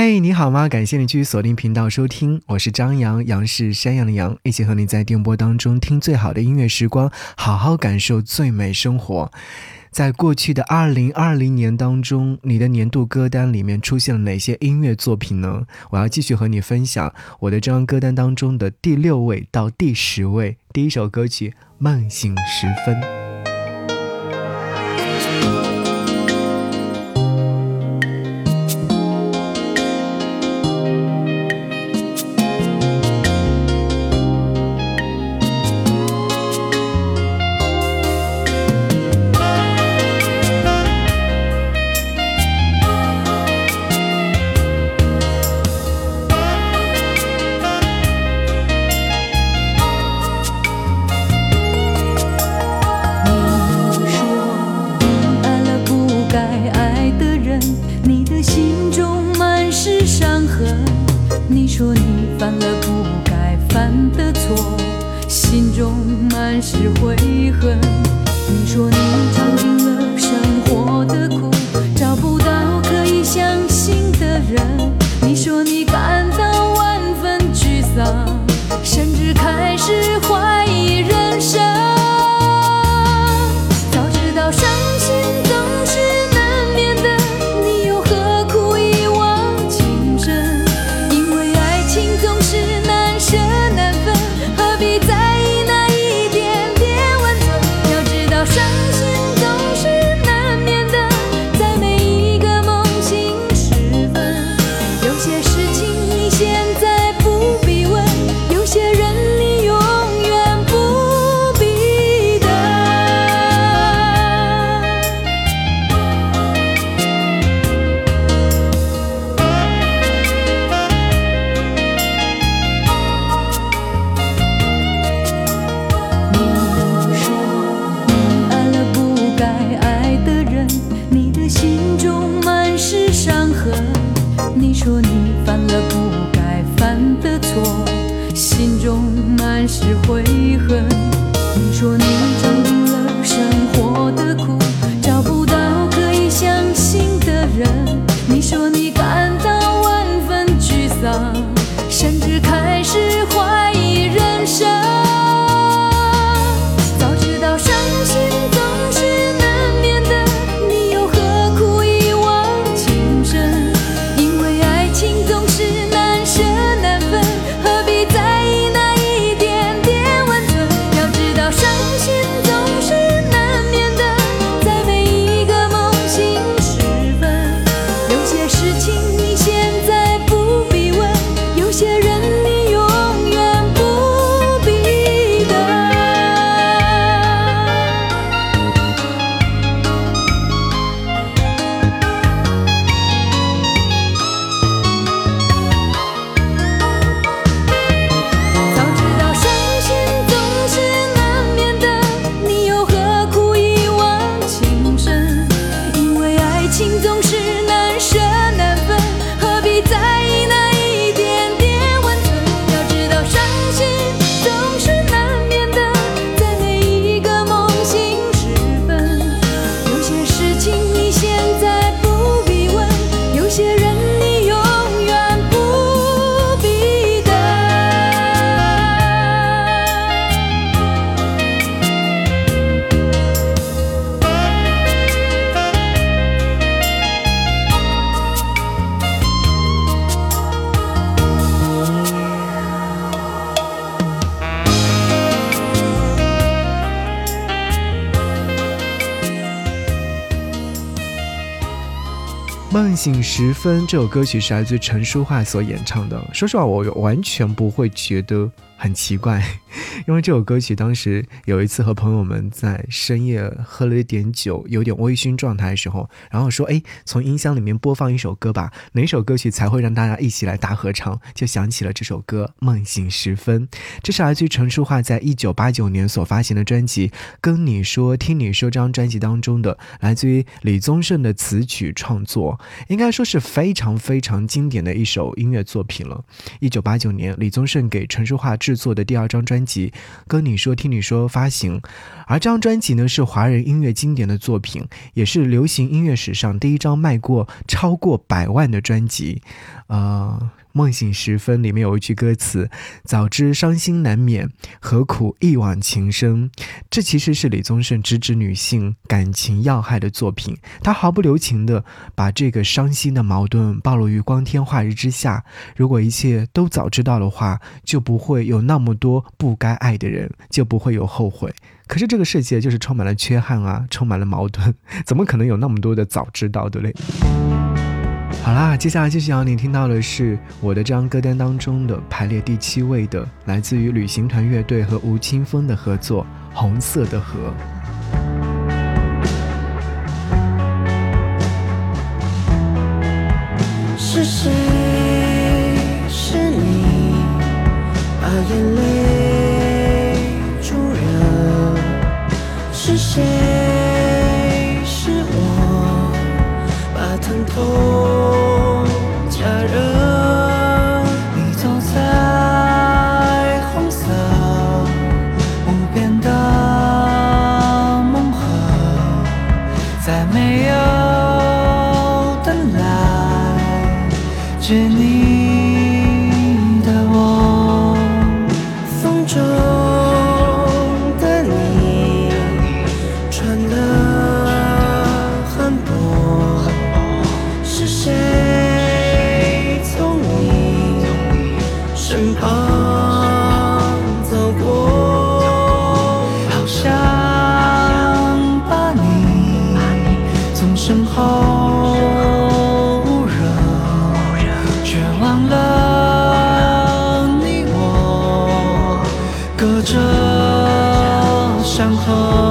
嘿，你好吗？感谢你继续锁定频道收听，我是张扬，杨是山羊的羊，一起和你在电波当中听最好的音乐时光，好好感受最美生活。在过去的二零二零年当中，你的年度歌单里面出现了哪些音乐作品呢？我要继续和你分享我的这张歌单当中的第六位到第十位，第一首歌曲《梦醒时分》。醒时分这首歌曲是来自陈淑桦所演唱的。说实话，我完全不会觉得。很奇怪，因为这首歌曲当时有一次和朋友们在深夜喝了一点酒，有点微醺状态的时候，然后说：“哎，从音箱里面播放一首歌吧，哪首歌曲才会让大家一起来大合唱？”就想起了这首歌《梦醒时分》，这是来自于陈淑桦在一九八九年所发行的专辑《跟你说听你说》这张专辑当中的，来自于李宗盛的词曲创作，应该说是非常非常经典的一首音乐作品了。一九八九年，李宗盛给陈淑桦。制作的第二张专辑《跟你说听你说》发行，而这张专辑呢是华人音乐经典的作品，也是流行音乐史上第一张卖过超过百万的专辑，呃。梦醒时分里面有一句歌词：“早知伤心难免，何苦一往情深。”这其实是李宗盛直指女性感情要害的作品。他毫不留情地把这个伤心的矛盾暴露于光天化日之下。如果一切都早知道的话，就不会有那么多不该爱的人，就不会有后悔。可是这个世界就是充满了缺憾啊，充满了矛盾，怎么可能有那么多的早知道，对不对？好啦，接下来继续要你听到的是我的这张歌单当中的排列第七位的，来自于旅行团乐队和吴青峰的合作《红色的河》。是谁？是你把眼泪助热？是谁？然后。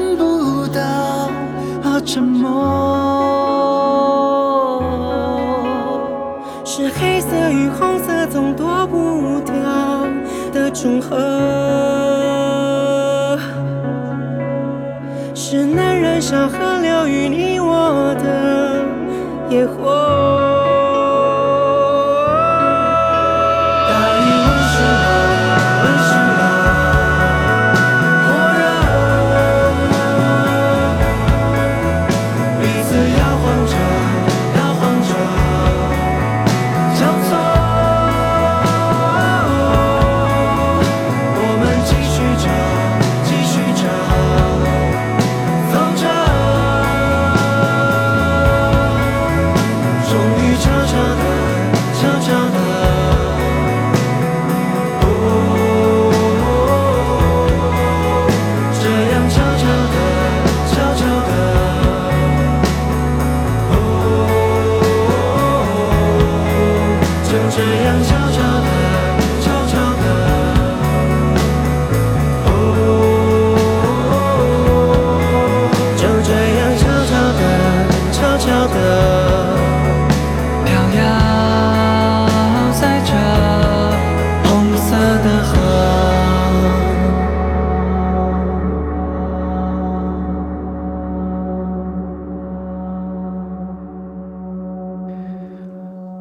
看不到好沉默。是黑色与红色总躲不掉的重合。是男人像河流与你我的野火。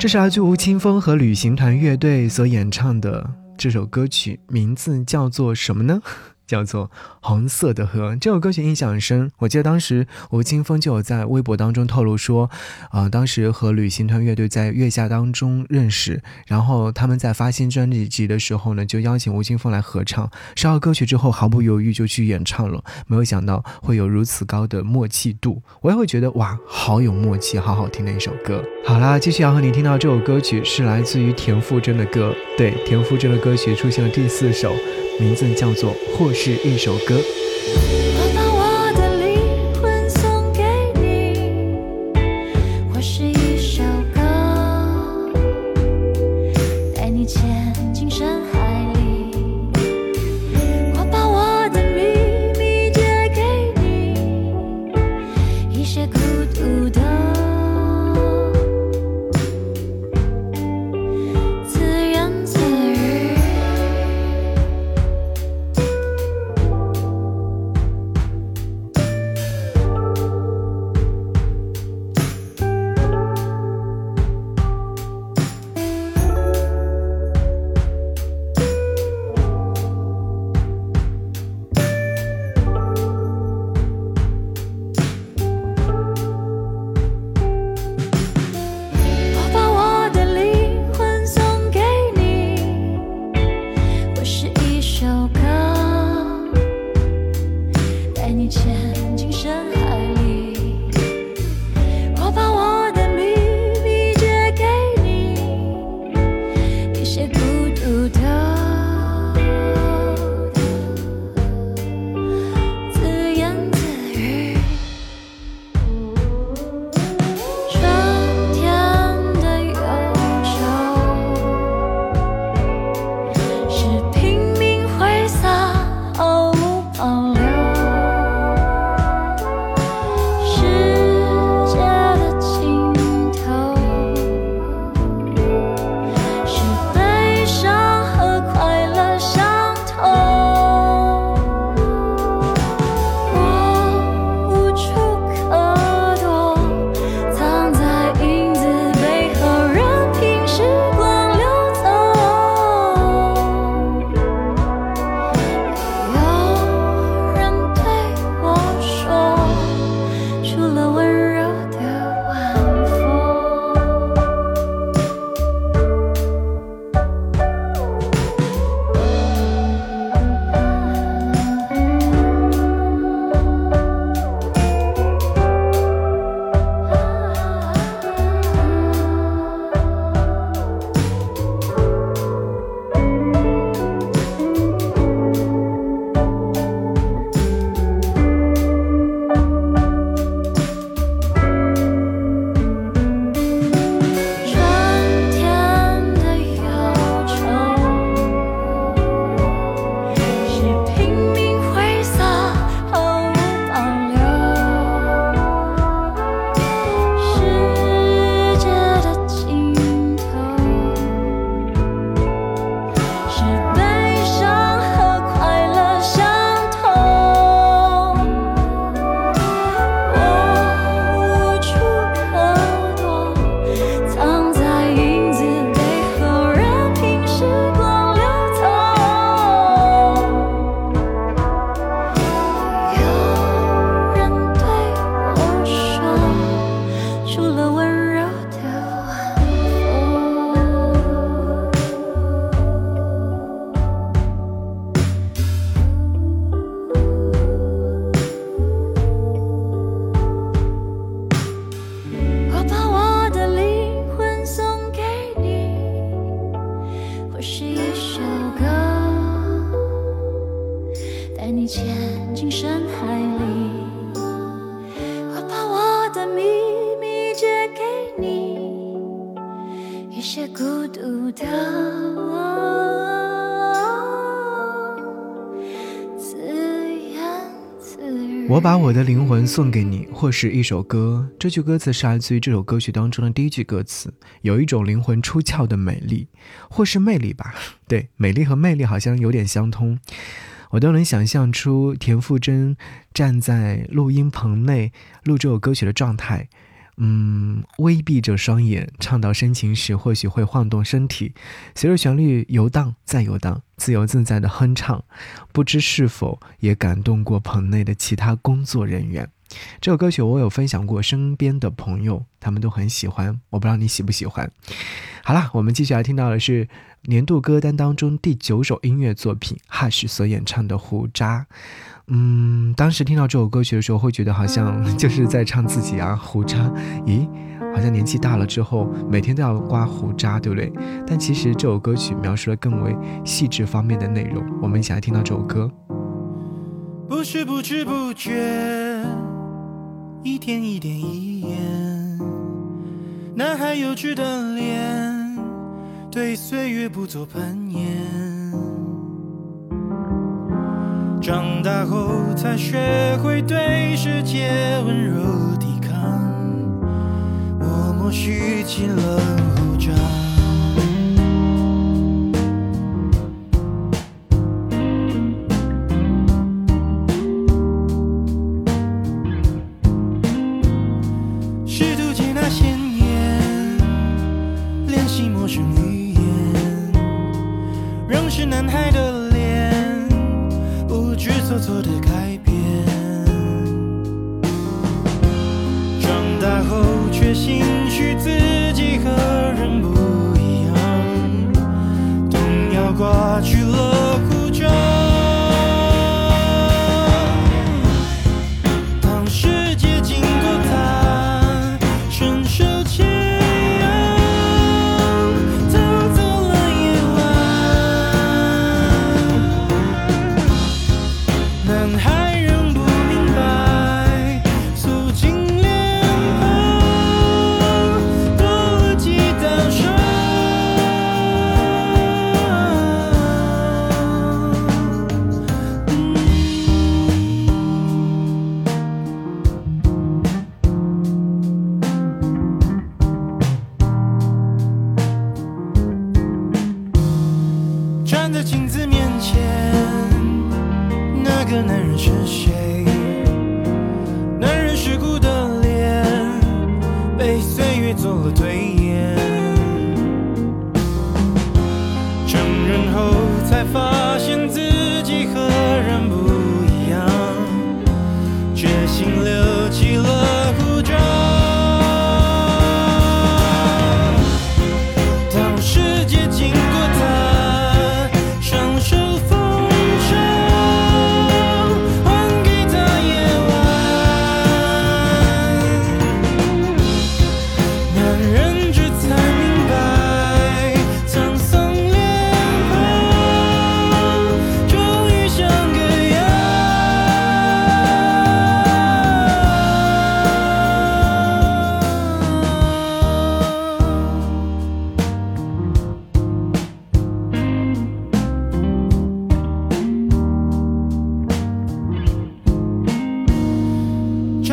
这是来自吴青峰和旅行团乐队所演唱的这首歌曲，名字叫做什么呢？叫做《红色的河》这首歌曲印象很深，我记得当时吴青峰就有在微博当中透露说，啊，当时和旅行团乐队在月下当中认识，然后他们在发新专辑集的时候呢，就邀请吴青峰来合唱。收到歌曲之后，毫不犹豫就去演唱了，没有想到会有如此高的默契度，我也会觉得哇，好有默契，好好听的一首歌。好啦，继续要和你听到这首歌曲是来自于田馥甄的歌，对，田馥甄的歌曲出现了第四首。名字叫做《或是一首歌》。一些孤独的我把我的灵魂送给你，或是一首歌。这句歌词是来自于这首歌曲当中的第一句歌词，有一种灵魂出窍的美丽，或是魅力吧？对，美丽和魅力好像有点相通。我都能想象出田馥甄站在录音棚内录这首歌曲的状态。嗯，微闭着双眼，唱到深情时，或许会晃动身体，随着旋律游荡，再游荡，自由自在的哼唱，不知是否也感动过棚内的其他工作人员。这首歌曲我有分享过，身边的朋友他们都很喜欢，我不知道你喜不喜欢。好啦，我们继续来听到的是年度歌单当中第九首音乐作品，Hush 所演唱的《胡渣》。嗯，当时听到这首歌曲的时候，会觉得好像 就是在唱自己啊，胡渣。咦，好像年纪大了之后，每天都要刮胡渣，对不对？但其实这首歌曲描述了更为细致方面的内容。我们一起来听到这首歌。不是不知不觉，一天一点一眼，男孩幼稚的脸，对岁月不做攀岩。长大后才学会对世界温柔抵抗，默默蓄起了胡渣。才发现自己和人不一样，决心留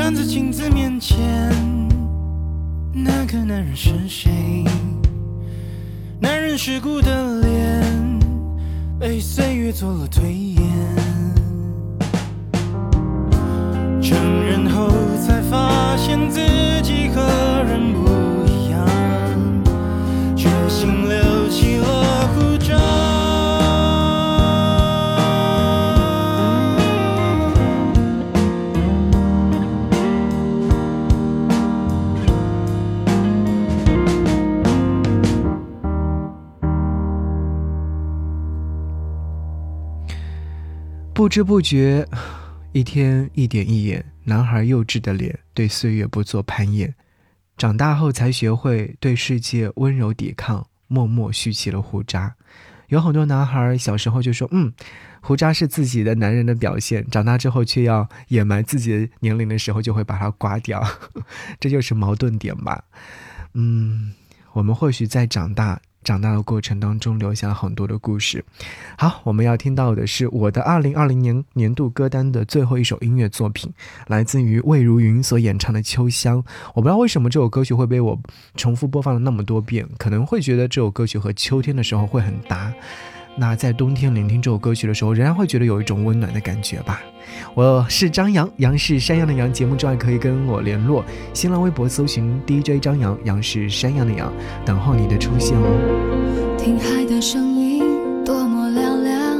站在镜子面前，那个男人是谁？男人世故的脸，被岁月做了推演。成人后才发现自己和人不不知不觉，一天一点一眼，男孩幼稚的脸对岁月不做攀岩。长大后才学会对世界温柔抵抗，默默蓄起了胡渣。有很多男孩小时候就说：“嗯，胡渣是自己的男人的表现。”长大之后却要掩埋自己的年龄的时候，就会把它刮掉，这就是矛盾点吧。嗯，我们或许在长大。长大的过程当中，留下了很多的故事。好，我们要听到的是我的二零二零年年度歌单的最后一首音乐作品，来自于魏如云所演唱的《秋香》。我不知道为什么这首歌曲会被我重复播放了那么多遍，可能会觉得这首歌曲和秋天的时候会很搭。那在冬天聆听这首歌曲的时候，仍然会觉得有一种温暖的感觉吧。我是张扬，杨是山羊的羊。节目之外可以跟我联络，新浪微博搜寻 DJ 张扬，杨是山羊的羊，等候你的出现哦。听海的声音多么嘹亮，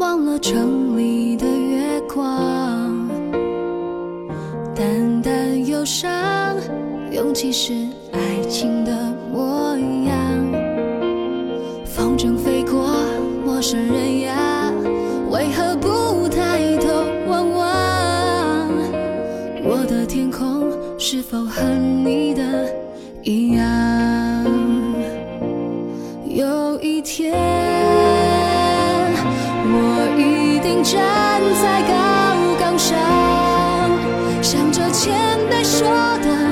忘了城里的月光，淡淡忧伤，勇气是爱情的模样。陌生人呀，为何不抬头望望？我的天空是否和你的一样？有一天，我一定站在高岗上，想着前辈说的